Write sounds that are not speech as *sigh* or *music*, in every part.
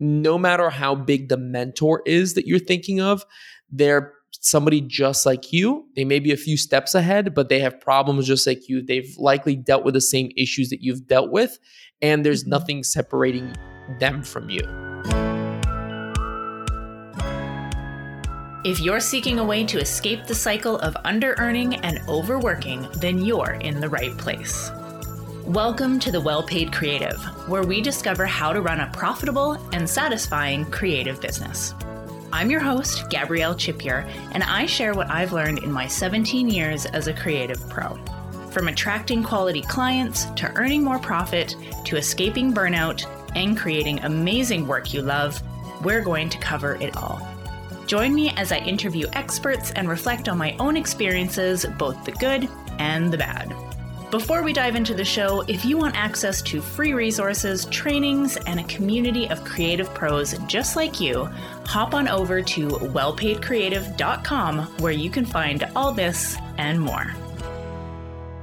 no matter how big the mentor is that you're thinking of, they're somebody just like you. They may be a few steps ahead, but they have problems just like you. They've likely dealt with the same issues that you've dealt with, and there's mm-hmm. nothing separating them from you. If you're seeking a way to escape the cycle of under earning and overworking, then you're in the right place. Welcome to the Well Paid Creative, where we discover how to run a profitable and satisfying creative business. I'm your host, Gabrielle Chipier, and I share what I've learned in my 17 years as a creative pro. From attracting quality clients to earning more profit to escaping burnout and creating amazing work you love, we're going to cover it all. Join me as I interview experts and reflect on my own experiences, both the good and the bad. Before we dive into the show, if you want access to free resources, trainings, and a community of creative pros just like you, hop on over to wellpaidcreative.com where you can find all this and more.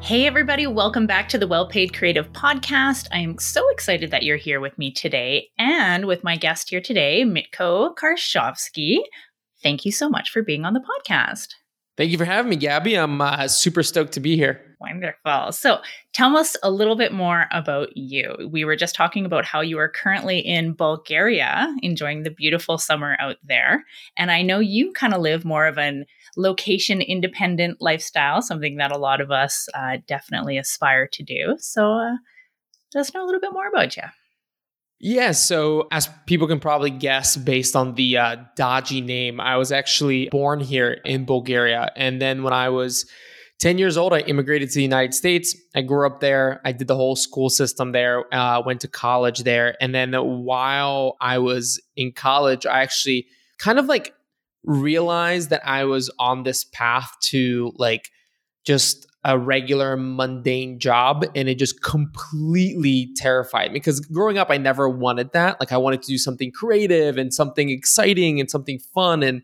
Hey, everybody, welcome back to the Well Paid Creative Podcast. I am so excited that you're here with me today and with my guest here today, Mitko Karshovski. Thank you so much for being on the podcast. Thank you for having me, Gabby. I'm uh, super stoked to be here. Wonderful. So, tell us a little bit more about you. We were just talking about how you are currently in Bulgaria, enjoying the beautiful summer out there. And I know you kind of live more of an location independent lifestyle, something that a lot of us uh, definitely aspire to do. So, uh, let us know a little bit more about you. Yeah, so as people can probably guess based on the uh, dodgy name, I was actually born here in Bulgaria. And then when I was 10 years old, I immigrated to the United States. I grew up there. I did the whole school system there, uh, went to college there. And then while I was in college, I actually kind of like realized that I was on this path to like just a regular mundane job and it just completely terrified me because growing up I never wanted that like I wanted to do something creative and something exciting and something fun and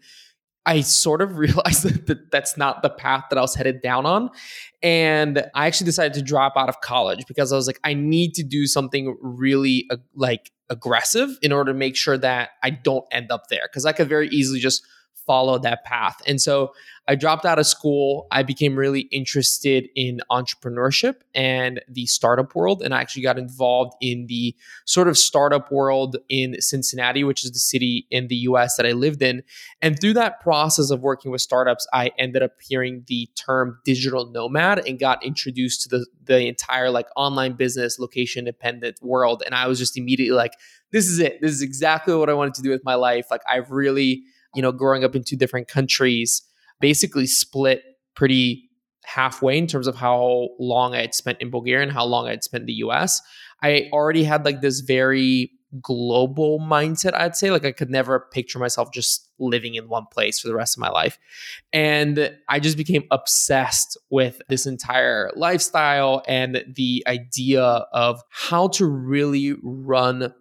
I sort of *laughs* realized that, that that's not the path that I was headed down on. And I actually decided to drop out of college because I was like I need to do something really uh, like aggressive in order to make sure that I don't end up there. Because I could very easily just follow that path. And so I dropped out of school. I became really interested in entrepreneurship and the startup world. And I actually got involved in the sort of startup world in Cincinnati, which is the city in the US that I lived in. And through that process of working with startups, I ended up hearing the term digital nomad and got introduced to the, the entire like online business, location dependent world. And I was just immediately like, this is it. This is exactly what I wanted to do with my life. Like, I've really you know, growing up in two different countries, basically split pretty halfway in terms of how long I had spent in Bulgaria and how long I had spent in the US. I already had like this very global mindset, I'd say. Like I could never picture myself just living in one place for the rest of my life. And I just became obsessed with this entire lifestyle and the idea of how to really run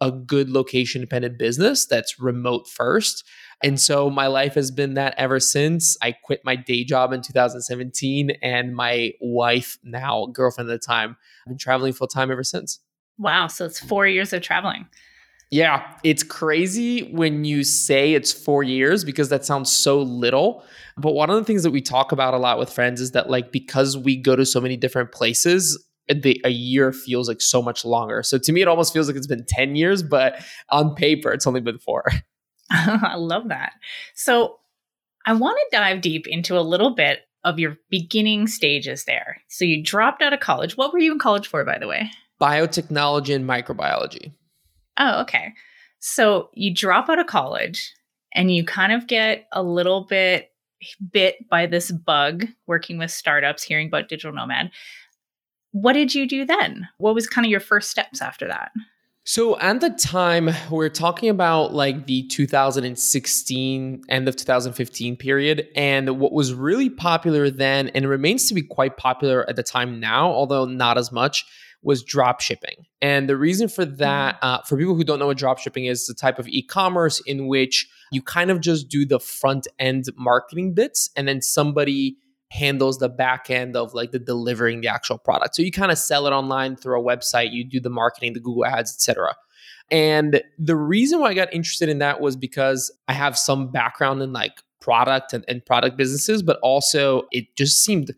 a good location dependent business that's remote first. And so my life has been that ever since. I quit my day job in 2017 and my wife, now girlfriend at the time, I've been traveling full time ever since. Wow. So it's four years of traveling. Yeah, it's crazy when you say it's four years because that sounds so little. But one of the things that we talk about a lot with friends is that, like, because we go to so many different places, the, a year feels like so much longer. So to me, it almost feels like it's been 10 years, but on paper, it's only been four. *laughs* *laughs* I love that. So I want to dive deep into a little bit of your beginning stages there. So you dropped out of college. What were you in college for, by the way? Biotechnology and microbiology. Oh, okay. So you drop out of college and you kind of get a little bit bit by this bug working with startups, hearing about digital nomad. What did you do then? What was kind of your first steps after that? So at the time, we're talking about like the 2016, end of 2015 period. And what was really popular then, and remains to be quite popular at the time now, although not as much, was drop shipping. And the reason for that, mm-hmm. uh, for people who don't know what drop shipping is, the type of e commerce in which you kind of just do the front end marketing bits and then somebody handles the back end of like the delivering the actual product. So you kind of sell it online through a website, you do the marketing, the Google ads, etc. And the reason why I got interested in that was because I have some background in like product and, and product businesses, but also it just seemed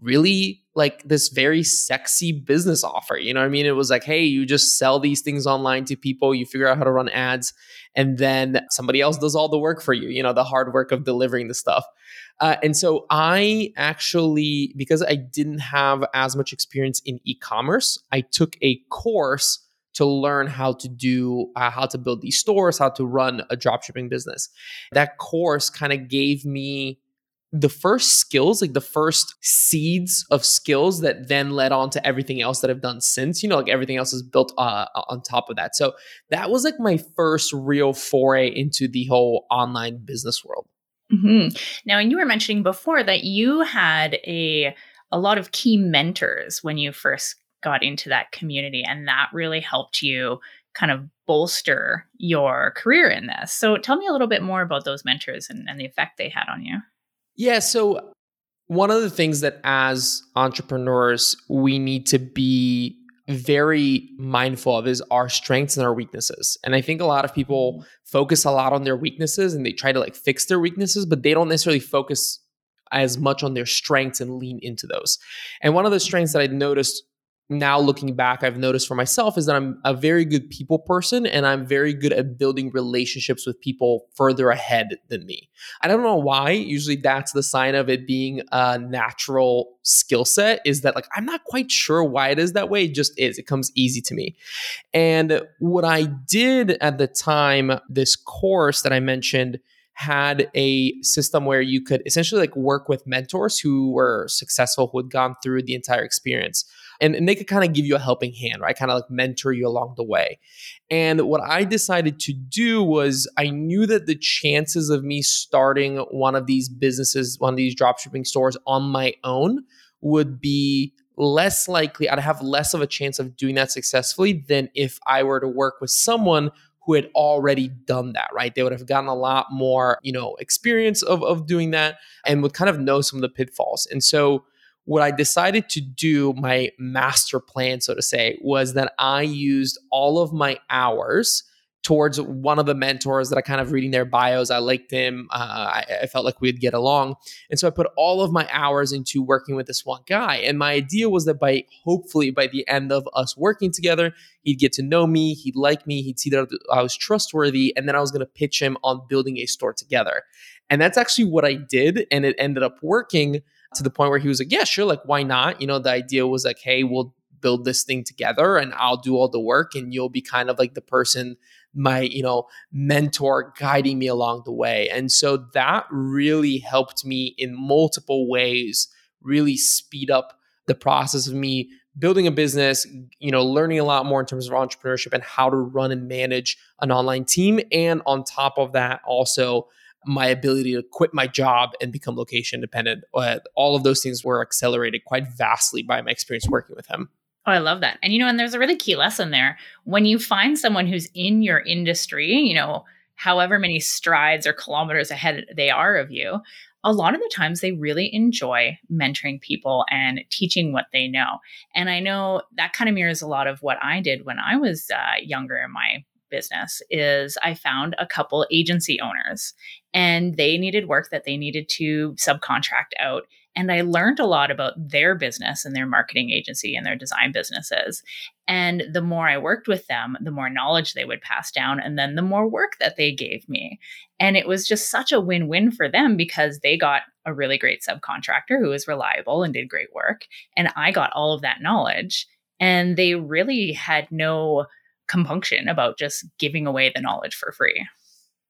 really like this very sexy business offer. You know what I mean? It was like, hey, you just sell these things online to people, you figure out how to run ads, and then somebody else does all the work for you, you know, the hard work of delivering the stuff. Uh, and so I actually, because I didn't have as much experience in e commerce, I took a course to learn how to do uh, how to build these stores how to run a dropshipping business that course kind of gave me the first skills, like the first seeds of skills that then led on to everything else that I've done since, you know, like everything else is built uh, on top of that. So that was like my first real foray into the whole online business world. Mm-hmm. Now, and you were mentioning before that you had a a lot of key mentors when you first got into that community, and that really helped you kind of bolster your career in this. So, tell me a little bit more about those mentors and, and the effect they had on you. Yeah. So, one of the things that as entrepreneurs, we need to be very mindful of is our strengths and our weaknesses. And I think a lot of people mm-hmm. focus a lot on their weaknesses and they try to like fix their weaknesses, but they don't necessarily focus as much on their strengths and lean into those. And one of the strengths that I noticed now looking back i've noticed for myself is that i'm a very good people person and i'm very good at building relationships with people further ahead than me. I don't know why. Usually that's the sign of it being a natural skill set is that like i'm not quite sure why it is that way. It just is. It comes easy to me. And what i did at the time this course that i mentioned had a system where you could essentially like work with mentors who were successful who had gone through the entire experience and, and they could kind of give you a helping hand, right? Kind of like mentor you along the way. And what I decided to do was I knew that the chances of me starting one of these businesses, one of these dropshipping stores on my own would be less likely, I'd have less of a chance of doing that successfully than if I were to work with someone who had already done that, right? They would have gotten a lot more, you know, experience of, of doing that and would kind of know some of the pitfalls. And so what I decided to do, my master plan, so to say, was that I used all of my hours towards one of the mentors that I kind of reading their bios. I liked him. Uh, I, I, felt like we'd get along. And so I put all of my hours into working with this one guy. And my idea was that by hopefully by the end of us working together, he'd get to know me, he'd like me, he'd see that I was trustworthy, and then I was going to pitch him on building a store together. And that's actually what I did. And it ended up working to the point where he was like, yeah, sure, like why not? You know, the idea was like, hey, we'll build this thing together and I'll do all the work and you'll be kind of like the person my you know mentor guiding me along the way and so that really helped me in multiple ways really speed up the process of me building a business you know learning a lot more in terms of entrepreneurship and how to run and manage an online team and on top of that also my ability to quit my job and become location independent. Uh, all of those things were accelerated quite vastly by my experience working with him. Oh, I love that. And you know, and there's a really key lesson there. When you find someone who's in your industry, you know, however many strides or kilometers ahead they are of you, a lot of the times they really enjoy mentoring people and teaching what they know. And I know that kind of mirrors a lot of what I did when I was uh, younger in my business is I found a couple agency owners and they needed work that they needed to subcontract out. And I learned a lot about their business and their marketing agency and their design businesses. And the more I worked with them, the more knowledge they would pass down, and then the more work that they gave me. And it was just such a win win for them because they got a really great subcontractor who was reliable and did great work. And I got all of that knowledge. And they really had no compunction about just giving away the knowledge for free.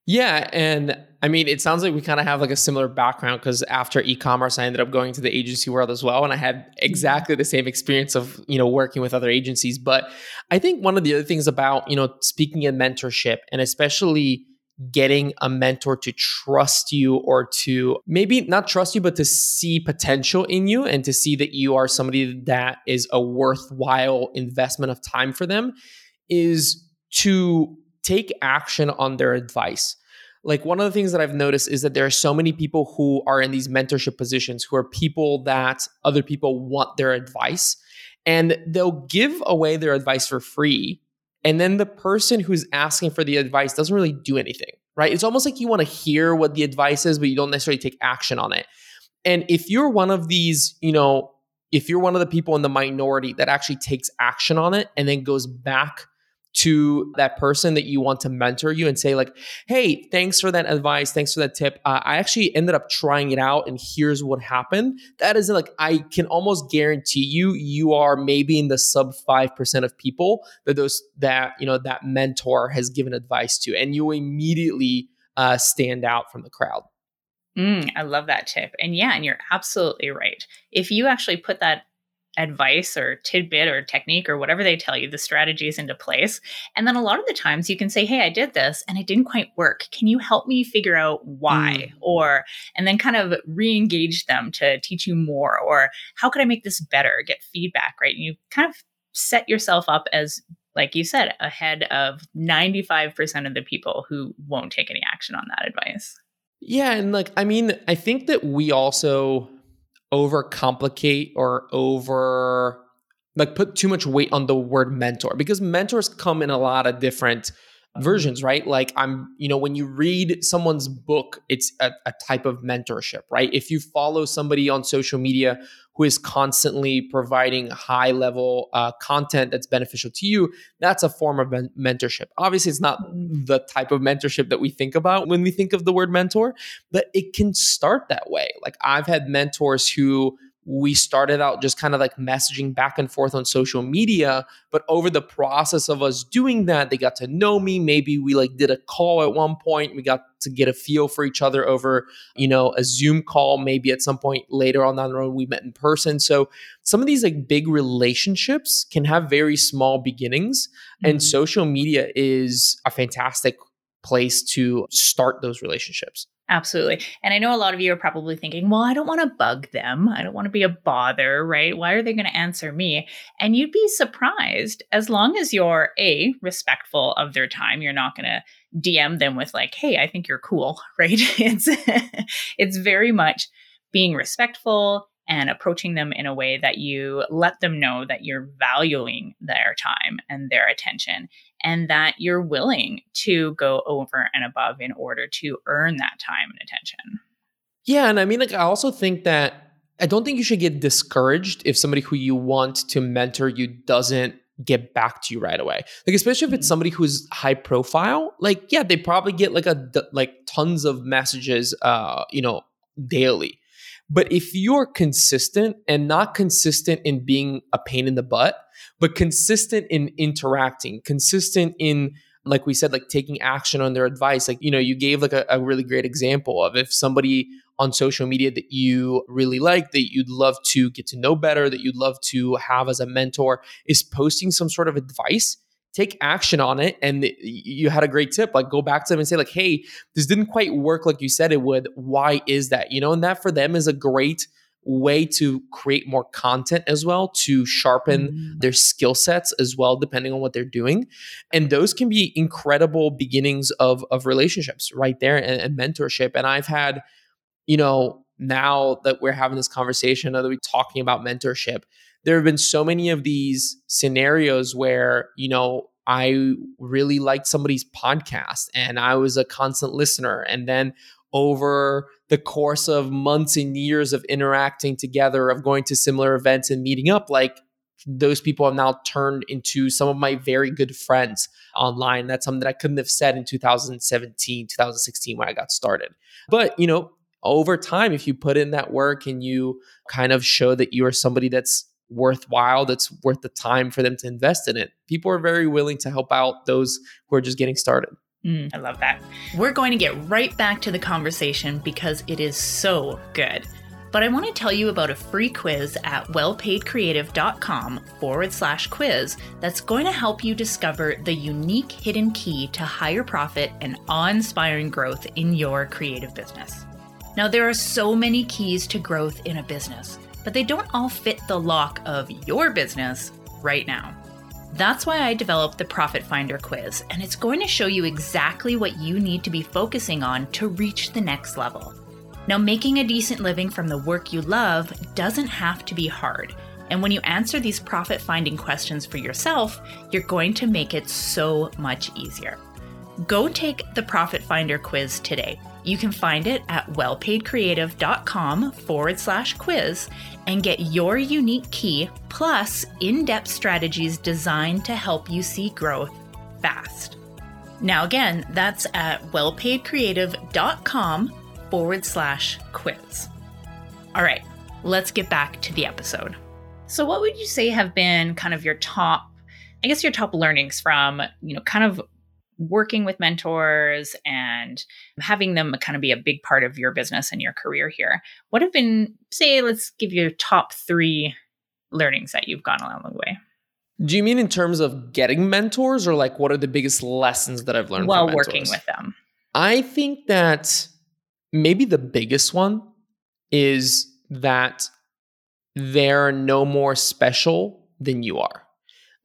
Yeah, and I mean, it sounds like we kind of have like a similar background because after e-commerce, I ended up going to the agency world as well, and I had exactly the same experience of you know working with other agencies. But I think one of the other things about you know speaking in mentorship, and especially getting a mentor to trust you or to maybe not trust you, but to see potential in you and to see that you are somebody that is a worthwhile investment of time for them is to take action on their advice. Like one of the things that I've noticed is that there are so many people who are in these mentorship positions who are people that other people want their advice and they'll give away their advice for free And then the person who's asking for the advice doesn't really do anything, right? It's almost like you want to hear what the advice is, but you don't necessarily take action on it. And if you're one of these, you know, if you're one of the people in the minority that actually takes action on it and then goes back to that person that you want to mentor you and say like hey thanks for that advice thanks for that tip uh, i actually ended up trying it out and here's what happened that is like i can almost guarantee you you are maybe in the sub 5% of people that those that you know that mentor has given advice to and you immediately uh, stand out from the crowd Mm, I love that tip. And yeah, and you're absolutely right. If you actually put that advice or tidbit or technique or whatever they tell you, the strategies into place, and then a lot of the times you can say, Hey, I did this and it didn't quite work. Can you help me figure out why? Mm. Or, and then kind of re engage them to teach you more. Or how could I make this better? Get feedback, right? And you kind of set yourself up as like you said, ahead of 95% of the people who won't take any action on that advice. Yeah, and like I mean, I think that we also overcomplicate or over like put too much weight on the word mentor because mentors come in a lot of different versions, right? Like I'm, you know, when you read someone's book, it's a, a, type of mentorship, right? If you follow somebody on social media who is constantly providing high level uh, content that's beneficial to you, that's a form of men- mentorship. Obviously, it's not mm-hmm. the type of mentorship that we think about when we think of the word mentor, but it can start that way. Like I've had mentors who we started out just kind of like messaging back and forth on social media but over the process of us doing that they got to know me. Maybe we like did a call at one point. We got to get a feel for each other over you know a zoom call. Maybe at some point later on down the road we met in person. So some of these like big relationships can have very small beginnings mm-hmm. and social media is a fantastic place to start those relationships Absolutely. And I know a lot of you are probably thinking, well, I don't want to bug them. I don't want to be a bother, right? Why are they going to answer me? And you'd be surprised as long as you're A, respectful of their time, you're not going to DM them with like, hey, I think you're cool, *laughs* right? It's it's very much being respectful and approaching them in a way that you let them know that you're valuing their time and their attention and that you're willing to go over and above in order to earn that time and attention. Yeah. And I mean, like, I also think that I don't think you should get discouraged if somebody who you want to mentor you doesn't get back to you right away. Like especially if it's mm-hmm. somebody who's high profile, like yeah, they probably get like a like tons of messages uh, you know, daily. But if you're consistent and not consistent in being a pain in the butt, but consistent in interacting, consistent in like we said, like taking action on their advice. Like, you know, you gave like a, a really great example of if somebody on social media that you really like, that you'd love to get to know better, that you'd love to have as a mentor, is posting some sort of advice take action on it and you had a great tip like go back to them and say like hey this didn't quite work like you said it would. Why is that? You know and that for them is a great way to create more content as well to sharpen mm-hmm. their skill sets as well depending on what they're doing. And those can be incredible beginnings of of relationships right there and, and mentorship. And i've had you know now that we're having this conversation that we're talking about mentorship there have been so many of these scenarios where you know I really liked somebody's podcast and I was a constant listener. And then over the course of months and years of interacting together, of going to similar events and meeting up, like those people have now turned into some of my very good friends online. That's something that I couldn't have said in 2017, 2016 when I got started. But, you know, over time, if you put in that work and you kind of show that you are somebody that's worthwhile, that's worth the time for them to invest in it, people are very willing to help out those who are just getting started. Mm, I love that. We're going to get right back to the conversation because it is so good. But I want to tell you about a free quiz at wellpaidcreative.com forward slash quiz that's going to help you discover the unique hidden key to higher profit and awe inspiring growth in your creative business. Now, there are so many keys to growth in a business, but they don't all fit the lock of your business right now. That's why I developed the Profit Finder quiz, and it's going to show you exactly what you need to be focusing on to reach the next level. Now, making a decent living from the work you love doesn't have to be hard, And when you answer these profit finding questions for yourself, you're going to make it so much easier. Go take the Profit Finder quiz today. You can find it at wellpaidcreative.com forward slash quiz and get your unique key plus in depth strategies designed to help you see growth fast. Now, again, that's at wellpaidcreative.com forward slash quiz. All right, let's get back to the episode. So, what would you say have been kind of your top, I guess, your top learnings from, you know, kind of working with mentors and having them kind of be a big part of your business and your career here? What have been, say, let's give you your top three learnings that you've gone along the way? Do you mean in terms of getting mentors or like what are the biggest lessons that I've learned while working with them? I think that maybe the biggest one is that they're no more special than you are.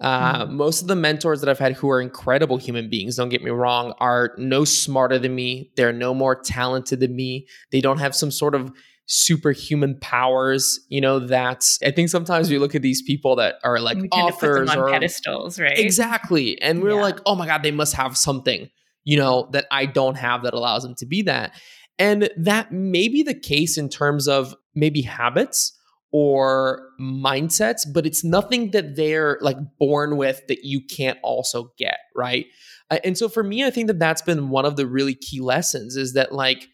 Uh, mm-hmm. Most of the mentors that I've had who are incredible human beings, don't get me wrong, are no smarter than me. They're no more talented than me. They don't have some sort of superhuman powers. You know, that's I think sometimes we look at these people that are like authors on or pedestals, right? Exactly. And we're yeah. like, oh my God, they must have something, you know, that I don't have that allows them to be that. And that may be the case in terms of maybe habits or mindsets, but it's nothing that they're like born with that you can't also get, right? And so for me, I think that that's been one of the really key lessons is that like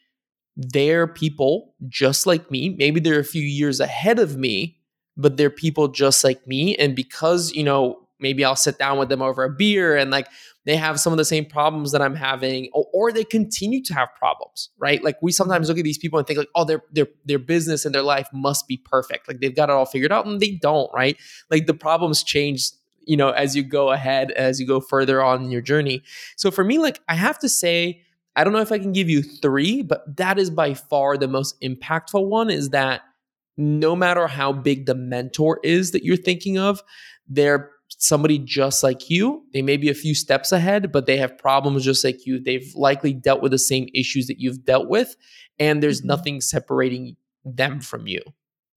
they're people just like me. Maybe they're a few years ahead of me, but they're people just like me. And because, you know, maybe I'll sit down with them over a beer and like they have some of the same problems that I'm having, or, or, they continue to have problems, right? Like we sometimes look at these people and think like, oh, their their their business and their life must be perfect, like they've got it all figured out, and they don't, right? Like the problems change, you know, as you go ahead, as you go further on in your journey. So for me, like I have to say, I don't know if I can give you three, but that is by far the most impactful one. Is that no matter how big the mentor is that you're thinking of, they're somebody just like you. They may be a few steps ahead, but they have problems just like you. They've likely dealt with the same issues that you've dealt with, and there's mm-hmm. nothing separating them from you.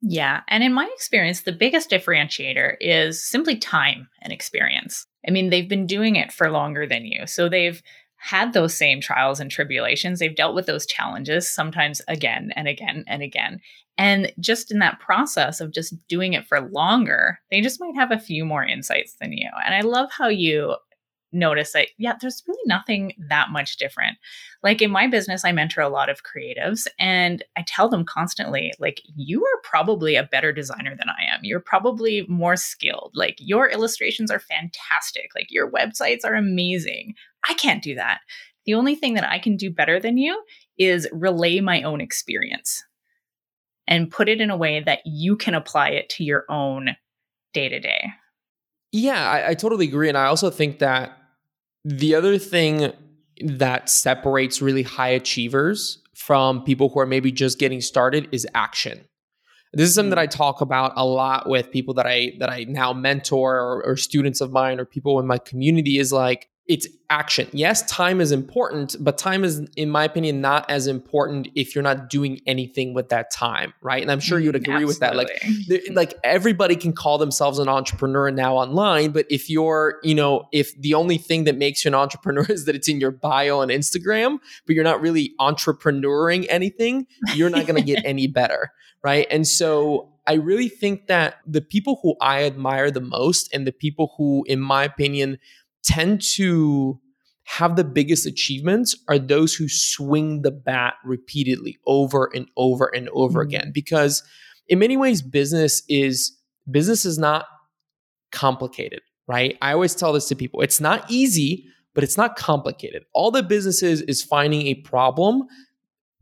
Yeah. And in my experience, the biggest differentiator is simply time and experience. I mean, they've been doing it for longer than you. So they've had those same trials and tribulations. They've dealt with those challenges sometimes again and again and again. And just in that process of just doing it for longer, they just might have a few more insights than you. And I love how you notice that, yeah, there's really nothing that much different. Like in my business, I mentor a lot of creatives and I tell them constantly, like, you are probably a better designer than I am. You're probably more skilled. Like, your illustrations are fantastic. Like, your websites are amazing. I can't do that. The only thing that I can do better than you is relay my own experience and put it in a way that you can apply it to your own day to day. Yeah, I, I, totally agree. And I also think that the other thing that separates really high achievers from people who are maybe just getting started is action. This is something that I mm. talk about a lot with people that I that I now mentor or, or students of mine or people in my community is like it's action. Yes, time is important, but time is, in my opinion, not as important if you're not doing anything with that time, right? And I'm sure you'd mm, agree Absolutely. with that. Like, like everybody can call themselves an entrepreneur now online, but if you're, you know, if the only thing that makes you an entrepreneur *laughs* is that it's in your bio on Instagram, but you're not really entrepreneuring anything, you're not going to get *laughs* any better, right? And so I really think that the people who I admire the most and the people who, in my opinion, tend to have the biggest achievements are those who swing the bat repeatedly over and over and over mm-hmm. again because in many ways business is business is not complicated right? I always tell this to people it's not easy but it's not complicated. All the business is is finding a problem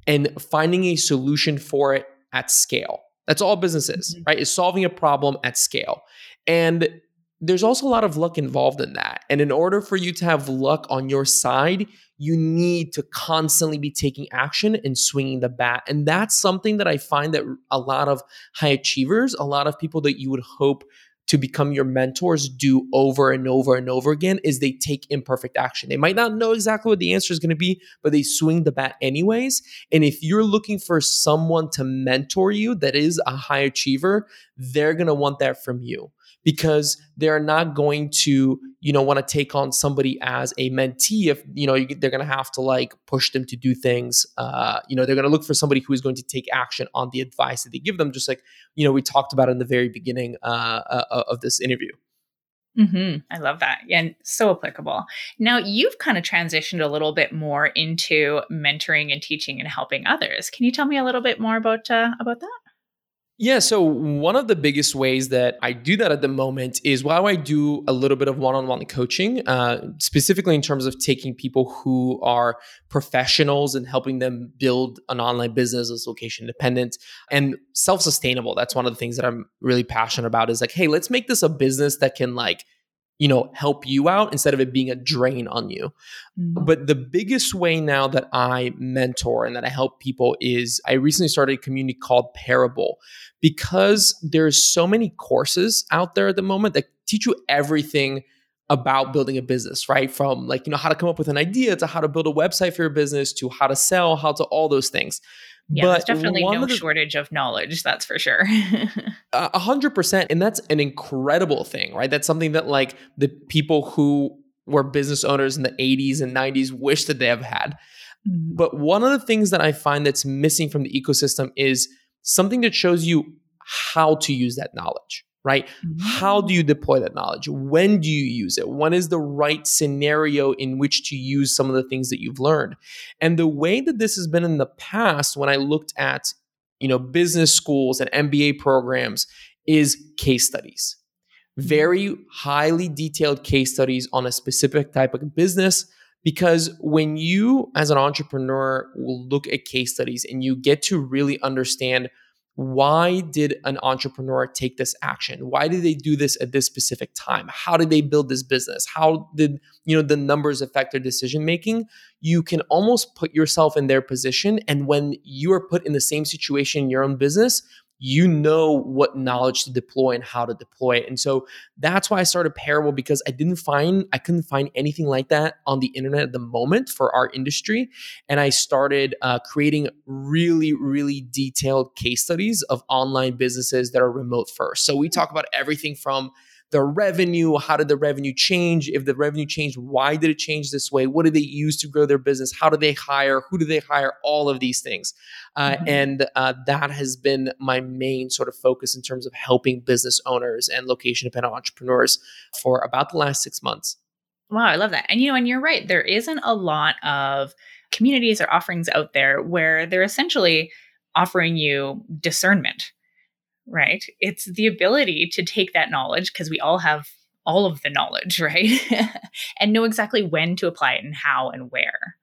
and finding a solution for it at scale. That's all business is mm-hmm. right? Is solving a problem at scale. And there's also a lot of luck involved in that. And in order for you to have luck on your side, you need to constantly be taking action and swinging the bat. And that's something that I find that a lot of high achievers, a lot of people that you would hope to become your mentors do over and over and over again is they take imperfect action. They might not know exactly what the answer is going to be, but they swing the bat anyways. And if you're looking for someone to mentor you that is a high achiever, they're going to want that from you because they're not going to you know want to take on somebody as a mentee if you know they're going to have to like push them to do things uh, you know they're going to look for somebody who is going to take action on the advice that they give them just like you know we talked about in the very beginning uh, uh, of this interview Mm-hmm. I love that. And so applicable. Now, you've kind of transitioned a little bit more into mentoring and teaching and helping others. Can you tell me a little bit more about uh, about that? Yeah, so one of the biggest ways that I do that at the moment is while I do a little bit of one on one coaching, uh, specifically in terms of taking people who are professionals and helping them build an online business that's location independent and self sustainable. That's one of the things that I'm really passionate about is like, hey, let's make this a business that can like you know help you out instead of it being a drain on you. Mm-hmm. but the biggest way now that i mentor and that i help people is i recently started a community called parable. Because there's so many courses out there at the moment that teach you everything about building a business right? From like you know how to come up with an idea to how to build a website for your business to how to sell how to all those things yeah, but there's definitely no the, shortage of knowledge, that's for sure. *laughs* A hundred percent. And that's an incredible thing, right? That's something that like the people who were business owners in the 80s and 90s wish that they have had. Mm-hmm. But one of the things that I find that's missing from the ecosystem is something that shows you how to use that knowledge right? Mm-hmm. How do you deploy that knowledge? When do you use it? When is the right scenario in which to use some of the things that you've learned? And the way that this has been in the past, when I looked at you know business schools and MBA programs, is case studies. Mm-hmm. Very highly detailed case studies on a specific type of business. Because when you, as an entrepreneur, will look at case studies and you get to really understand why did an entrepreneur take this action? Why did they do this at this specific time? How did they build this business? How did you know the numbers affect their decision making you can almost put yourself in their position and when you are put in the same situation in your own business you know what knowledge to deploy and how to deploy it. And so that's why I started Parable because I didn't find, I couldn't find anything like that on the internet at the moment for our industry. And I started uh, creating really, really detailed case studies of online businesses that are remote first. So we talk about everything from the revenue how did the revenue change? If the revenue changed why did it change this way? What did they use to grow their business? How do they hire? Who do they hire? All of these things. Uh, mm-hmm. and uh, that has been my main sort of focus in terms of helping business owners and location dependent entrepreneurs for about the last six months. Wow i love that. And you know and you're right there isn't a lot of communities or offerings out there where they're essentially offering you discernment right? It's the ability to take that knowledge because we all have all of the knowledge, *laughs* right? and know exactly when to apply it and how and where.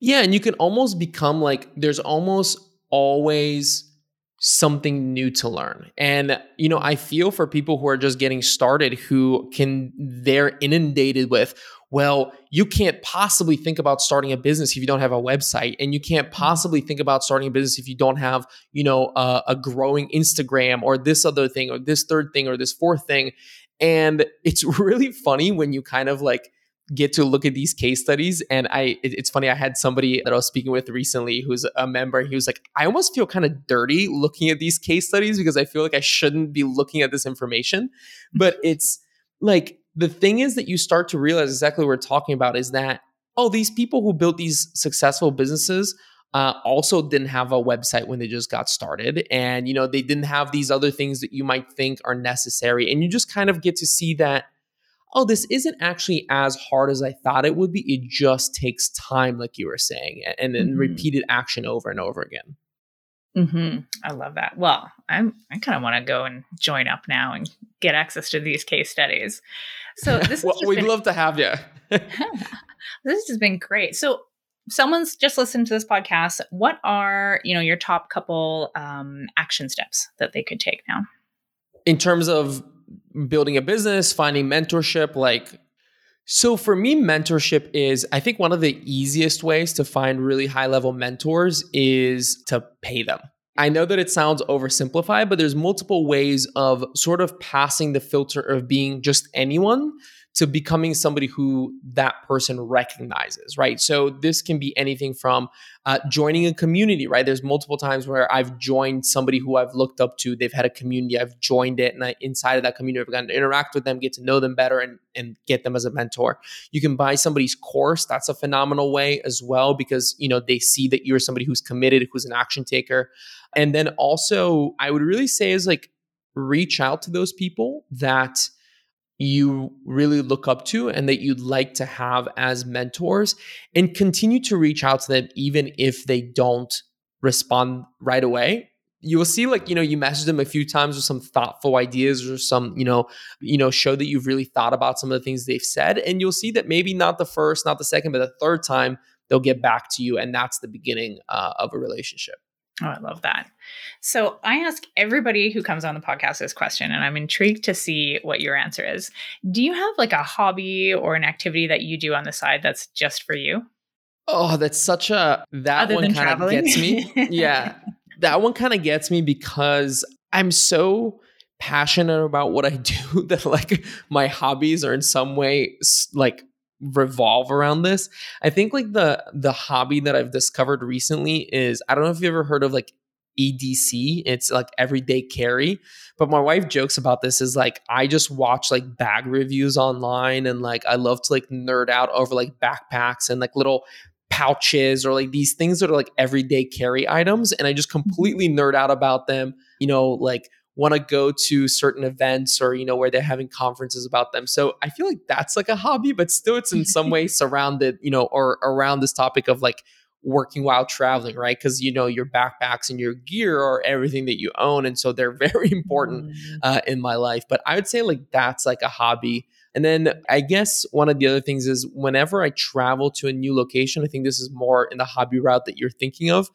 Yeah, and you can almost become like there's almost always something new to learn. And you know, I feel for people who are just getting started who can they're inundated with well, you can't possibly think about starting a business if you don't have a website, and you can't mm-hmm. possibly think about starting a business if you don't have, you know, a, a growing Instagram or this other thing or this third thing or this fourth thing. And it's *laughs* really funny when you kind of like get to look at these case studies and i it, it's funny i had somebody that i was speaking with recently who's a member he was like i almost feel kind of dirty looking at these case studies because i feel like i shouldn't be looking at this information but *laughs* it's like the thing is that you start to realize exactly what we're talking about is that oh these people who built these successful businesses uh, also didn't have a website when they just got started and you know they didn't have these other things that you might think are necessary and you just kind of get to see that oh this isn't actually as hard as i thought it would be it just takes time like you were saying and then mm-hmm. repeated action over and over again Mm-hmm. I love that. Well, I'm I kind of want to go and join up now and get access to these case studies. So this *laughs* well, we'd been, love to have you. *laughs* *laughs* this has been great. So someone's just listened to this podcast. What are you know your top couple um, action steps that they could take now? In terms of building a business, finding mentorship, like so for me, mentorship is, I think, one of the easiest ways to find really high level mentors is to pay them. I know that it sounds oversimplified, but there's multiple ways of sort of passing the filter of being just anyone to becoming somebody who that person recognizes, right? So this can be anything from uh, joining a community, right? There's multiple times where I've joined somebody who I've looked up to. They've had a community, I've joined it, and I, inside of that community, I've gotten to interact with them, get to know them better, and and get them as a mentor. You can buy somebody's course. That's a phenomenal way as well because you know they see that you're somebody who's committed, who's an action taker, and then also I would really say is like reach out to those people that you really look up to and that you'd like to have as mentors and continue to reach out to them even if they don't respond right away. You will see like you know you message them a few times with some thoughtful ideas or some you know you know show that you've really thought about some of the things they've said and you'll see that maybe not the first not the second but the third time they'll get back to you and that's the beginning uh, of a relationship Oh, I love that. So I ask everybody who comes on the podcast this question, and I'm intrigued to see what your answer is. Do you have like a hobby or an activity that you do on the side that's just for you? Oh, that's such a that Other one kind of gets me. yeah. *laughs* that one kind of gets me because I'm so passionate about what I *laughs* do that like my hobbies are in some way like revolve around this. I think like the the hobby that I've discovered recently is I don't know if you've ever heard of like EDC. It's like everyday carry. But my wife jokes about this is like I just watch like bag reviews online and like I love to like nerd out over like backpacks and like little pouches or like these things that are like everyday carry items and I just mm-hmm. completely nerd out about them. You know, like want to go to certain events or you know where they're having conferences about them so i feel like that's like a hobby but still it's in some way *laughs* surrounded you know or around this topic of like working while traveling right because you know your backpacks and your gear are everything that you own and so they're *laughs* very important mm-hmm. uh, in my life but i would say like that's like a hobby and then I guess one of the other things is whenever I travel to a new location, I think this is more in the hobby route that you're thinking of.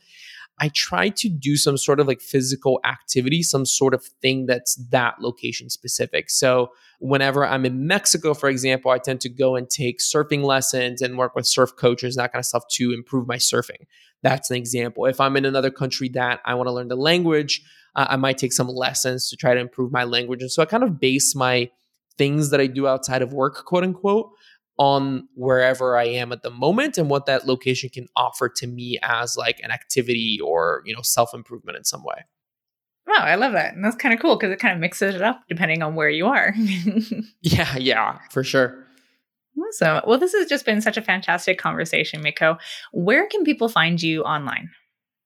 I try to do some sort of like physical activity, some sort of thing that's that location specific. So, whenever I'm in Mexico, for example, I tend to go and take surfing lessons and work with surf coaches, that kind of stuff to improve my surfing. That's an example. If I'm in another country that I want to learn the language, uh, I might take some lessons to try to improve my language. And so I kind of base my things that I do outside of work, quote unquote, on wherever I am at the moment and what that location can offer to me as like an activity or, you know, self-improvement in some way. Wow, I love that. And that's kind of cool because it kind of mixes it up depending on where you are. *laughs* yeah, yeah, for sure. Awesome. Well, this has just been such a fantastic conversation, Miko. Where can people find you online?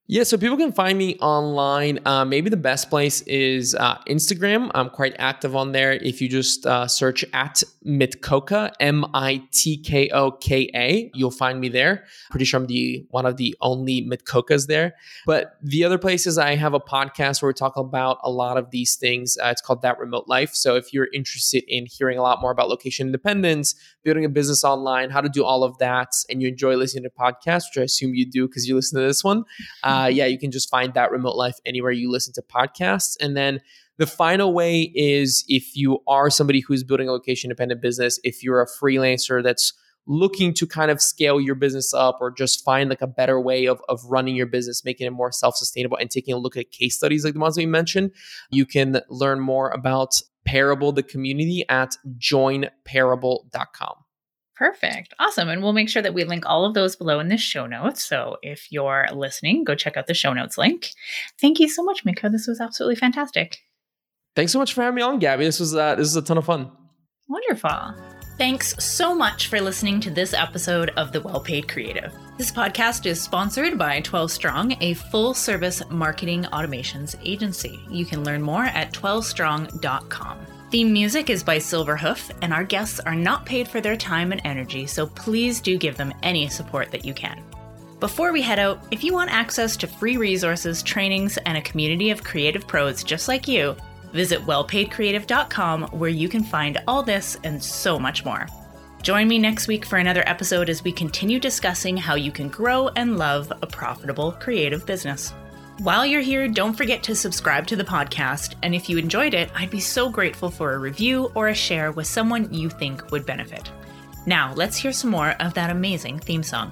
Yeah, so people can find me online. Uh, maybe the best place is uh, Instagram. I'm quite active on there. If you just uh, search at Mitkoka, M I T K O K A, you'll find me there. Pretty sure I'm the one of the only Mitkokas there. But the other places, I have a podcast where we talk about a lot of these things. Uh, it's called That Remote Life. So if you're interested in hearing a lot more about location independence, building a business online, how to do all of that, and you enjoy listening to podcasts, which I assume you do because you listen to this one uh, yeah, you can just find that remote life anywhere you listen to podcasts. And then the final way is if you are somebody who's building a location independent business, if you're a freelancer that's looking to kind of scale your business up or just find like a better way of, of running your business, making it more self-sustainable and taking a look at case studies like the ones we mentioned, you can learn more about Parable, the community at joinparable.com. Perfect. Awesome. And we'll make sure that we link all of those below in the show notes. So if you're listening, go check out the show notes link. Thank you so much, Miko. This was absolutely fantastic. Thanks so much for having me on, Gabby. This was uh, this was a ton of fun. Wonderful. Thanks so much for listening to this episode of The Well Paid Creative. This podcast is sponsored by 12 Strong, a full service marketing automations agency. You can learn more at 12strong.com. Theme music is by Silverhoof, and our guests are not paid for their time and energy, so please do give them any support that you can. Before we head out, if you want access to free resources, trainings, and a community of creative pros just like you, visit wellpaidcreative.com where you can find all this and so much more. Join me next week for another episode as we continue discussing how you can grow and love a profitable creative business. While you're here, don't forget to subscribe to the podcast. And if you enjoyed it, I'd be so grateful for a review or a share with someone you think would benefit. Now, let's hear some more of that amazing theme song.